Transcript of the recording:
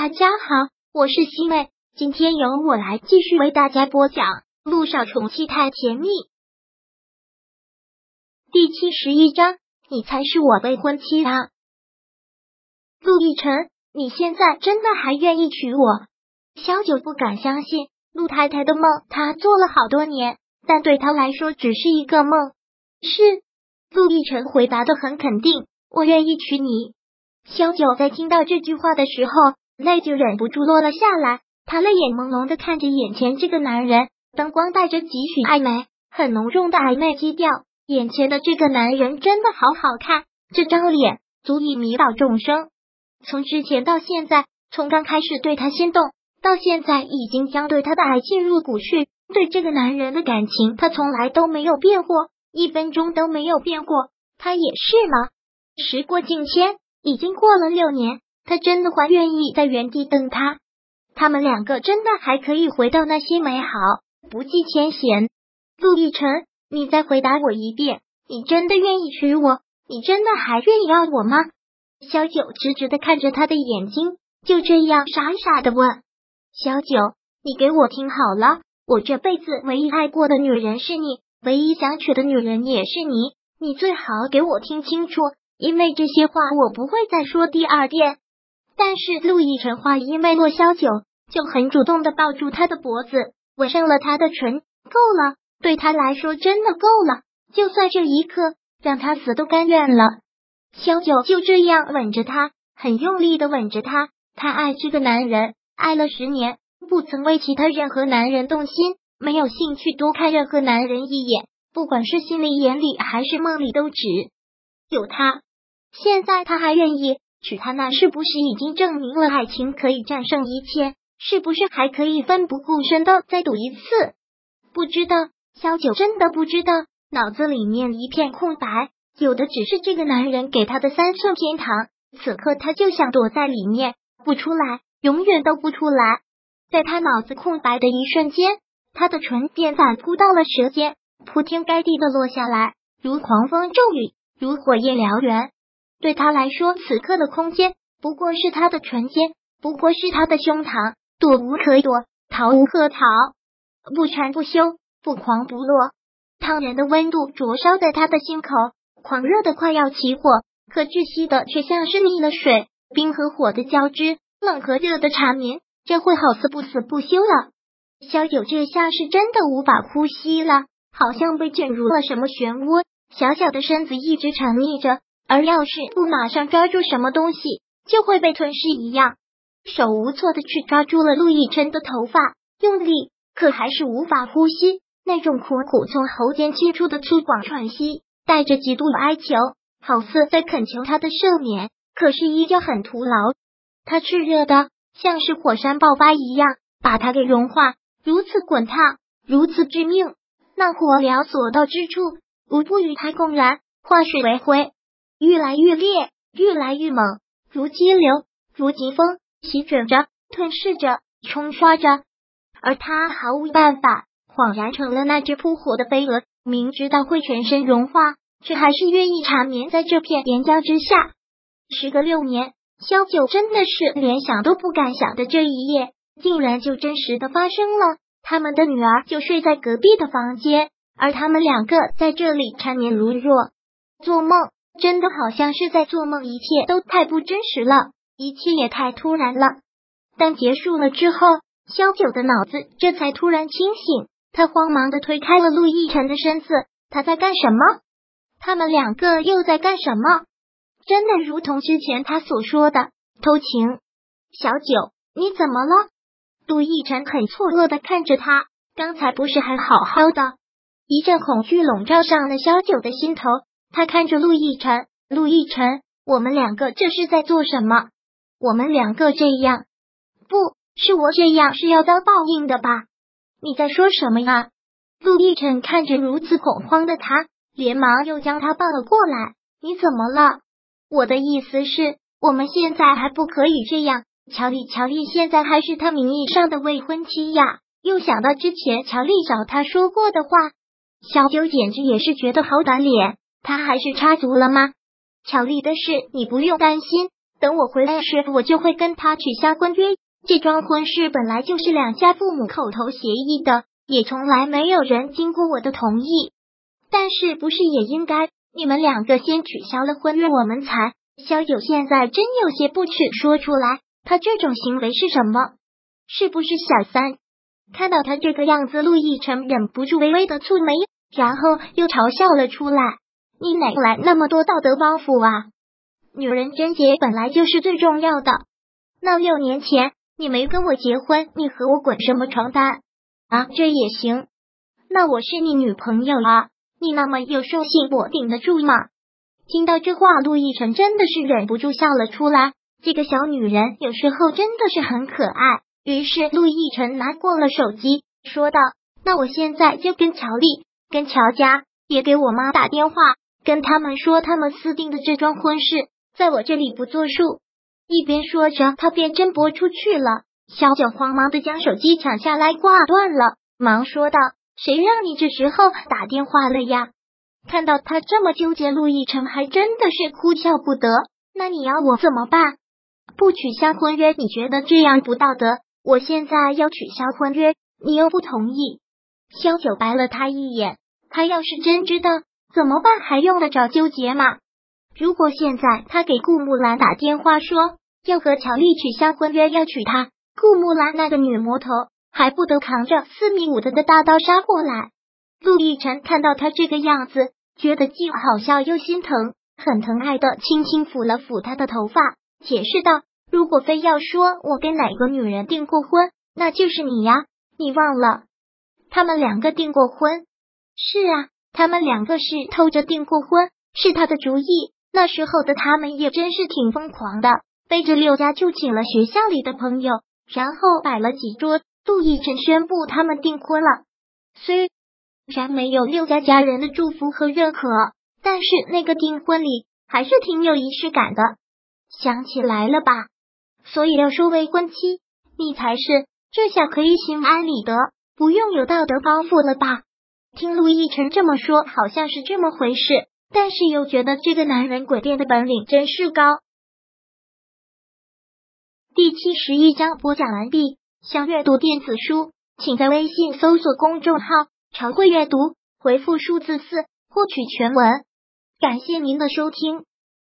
大家好，我是西妹，今天由我来继续为大家播讲《陆少宠妻太甜蜜》第七十一章。你才是我未婚妻啊！陆亦辰，你现在真的还愿意娶我？萧九不敢相信，陆太太的梦他做了好多年，但对他来说只是一个梦。是，陆亦辰回答的很肯定，我愿意娶你。萧九在听到这句话的时候。泪就忍不住落了下来，他泪眼朦胧的看着眼前这个男人，灯光带着几许暧昧，很浓重的暧昧基调。眼前的这个男人真的好好看，这张脸足以迷倒众生。从之前到现在，从刚开始对他心动，到现在已经将对他的爱进入骨血，对这个男人的感情，他从来都没有变过，一分钟都没有变过。他也是吗？时过境迁，已经过了六年。他真的还愿意在原地等他？他们两个真的还可以回到那些美好，不计前嫌。陆亦辰，你再回答我一遍，你真的愿意娶我？你真的还愿意要我吗？小九直直的看着他的眼睛，就这样傻傻的问：“小九，你给我听好了，我这辈子唯一爱过的女人是你，唯一想娶的女人也是你。你最好给我听清楚，因为这些话我不会再说第二遍。”但是陆亦辰话音未落，萧九就很主动的抱住他的脖子，吻上了他的唇。够了，对他来说真的够了。就算这一刻让他死都甘愿了。萧九就这样吻着他，很用力的吻着他。他爱这个男人，爱了十年，不曾为其他任何男人动心，没有兴趣多看任何男人一眼，不管是心里、眼里还是梦里，都只有他。现在他还愿意。娶她那是不是已经证明了爱情可以战胜一切？是不是还可以奋不顾身的再赌一次？不知道，萧九真的不知道，脑子里面一片空白，有的只是这个男人给他的三寸天堂。此刻他就想躲在里面不出来，永远都不出来。在他脑子空白的一瞬间，他的唇便反扑到了舌尖，铺天盖地的落下来，如狂风骤雨，如火焰燎原。对他来说，此刻的空间不过是他的唇间，不过是他的胸膛，躲无可躲，逃无可逃，不缠不休，不狂不落。烫人的温度灼烧在他的心口，狂热的快要起火，可窒息的却像是溺了水。冰和火的交织，冷和热的缠绵，这会好似不死不休了。萧九这下是真的无法呼吸了，好像被卷入了什么漩涡，小小的身子一直沉溺着。而要是不马上抓住什么东西，就会被吞噬一样，手无措的去抓住了陆亦辰的头发，用力，可还是无法呼吸。那种苦苦从喉间沁出的粗犷喘息，带着极度哀求，好似在恳求他的赦免，可是依旧很徒劳。他炽热的像是火山爆发一样，把他给融化，如此滚烫，如此致命。那火燎所到之处，无不与他共燃，化水为灰。愈来愈烈，愈来愈猛，如激流，如疾风，席卷着，吞噬着，冲刷着。而他毫无办法，恍然成了那只扑火的飞蛾，明知道会全身融化，却还是愿意缠绵在这片岩浆之下。时隔六年，萧九真的是连想都不敢想的这一夜，竟然就真实的发生了。他们的女儿就睡在隔壁的房间，而他们两个在这里缠绵如若，做梦。真的好像是在做梦，一切都太不真实了，一切也太突然了。但结束了之后，萧九的脑子这才突然清醒，他慌忙的推开了陆亦辰的身子。他在干什么？他们两个又在干什么？真的如同之前他所说的偷情？小九，你怎么了？陆亦辰很错愕的看着他，刚才不是还好好的？一阵恐惧笼罩上了萧九的心头。他看着陆亦辰，陆亦辰，我们两个这是在做什么？我们两个这样，不是我这样是要遭报应的吧？你在说什么呀？陆亦辰看着如此恐慌的他，连忙又将他抱了过来。你怎么了？我的意思是，我们现在还不可以这样。乔丽，乔丽现在还是他名义上的未婚妻呀。又想到之前乔丽找他说过的话，小九简直也是觉得好打脸。他还是插足了吗？巧丽的事你不用担心，等我回来时，我就会跟他取消婚约。这桩婚事本来就是两家父母口头协议的，也从来没有人经过我的同意。但是，不是也应该你们两个先取消了婚约，我们才？肖九现在真有些不耻，说出来，他这种行为是什么？是不是小三？看到他这个样子，陆亦辰忍不住微微的蹙眉，然后又嘲笑了出来：“你哪来那么多道德包袱啊？女人贞洁本来就是最重要的。那六年前你没跟我结婚，你和我滚什么床单啊？这也行？那我是你女朋友啊，你那么有兽性，我顶得住吗？”听到这话，陆亦辰真的是忍不住笑了出来。这个小女人有时候真的是很可爱。于是，陆亦辰拿过了手机，说道：“那我现在就跟乔丽、跟乔家，也给我妈打电话，跟他们说他们私定的这桩婚事，在我这里不作数。”一边说着，他便真拨出去了。小九慌忙的将手机抢下来挂断了，忙说道：“谁让你这时候打电话了呀？”看到他这么纠结，陆亦辰还真的是哭笑不得。那你要我怎么办？不取消婚约？你觉得这样不道德？我现在要取消婚约，你又不同意。萧九白了他一眼，他要是真知道怎么办，还用得着纠结吗？如果现在他给顾木兰打电话说要和乔丽取消婚约，要娶她，顾木兰那个女魔头还不得扛着四米五的的大刀杀过来？陆亦辰看到他这个样子，觉得既好笑又心疼，很疼爱的轻轻抚了抚他的头发，解释道。如果非要说我跟哪个女人订过婚，那就是你呀！你忘了，他们两个订过婚。是啊，他们两个是偷着订过婚，是他的主意。那时候的他们也真是挺疯狂的，背着六家就请了学校里的朋友，然后摆了几桌。杜奕晨宣布他们订婚了，虽然没有六家家人的祝福和认可，但是那个订婚礼还是挺有仪式感的。想起来了吧？所以要说未婚妻，你才是这下可以心安理得，不用有道德包袱了吧？听陆亦辰这么说，好像是这么回事，但是又觉得这个男人诡辩的本领真是高。第七十一章播讲完毕。想阅读电子书，请在微信搜索公众号“常会阅读”，回复数字四获取全文。感谢您的收听。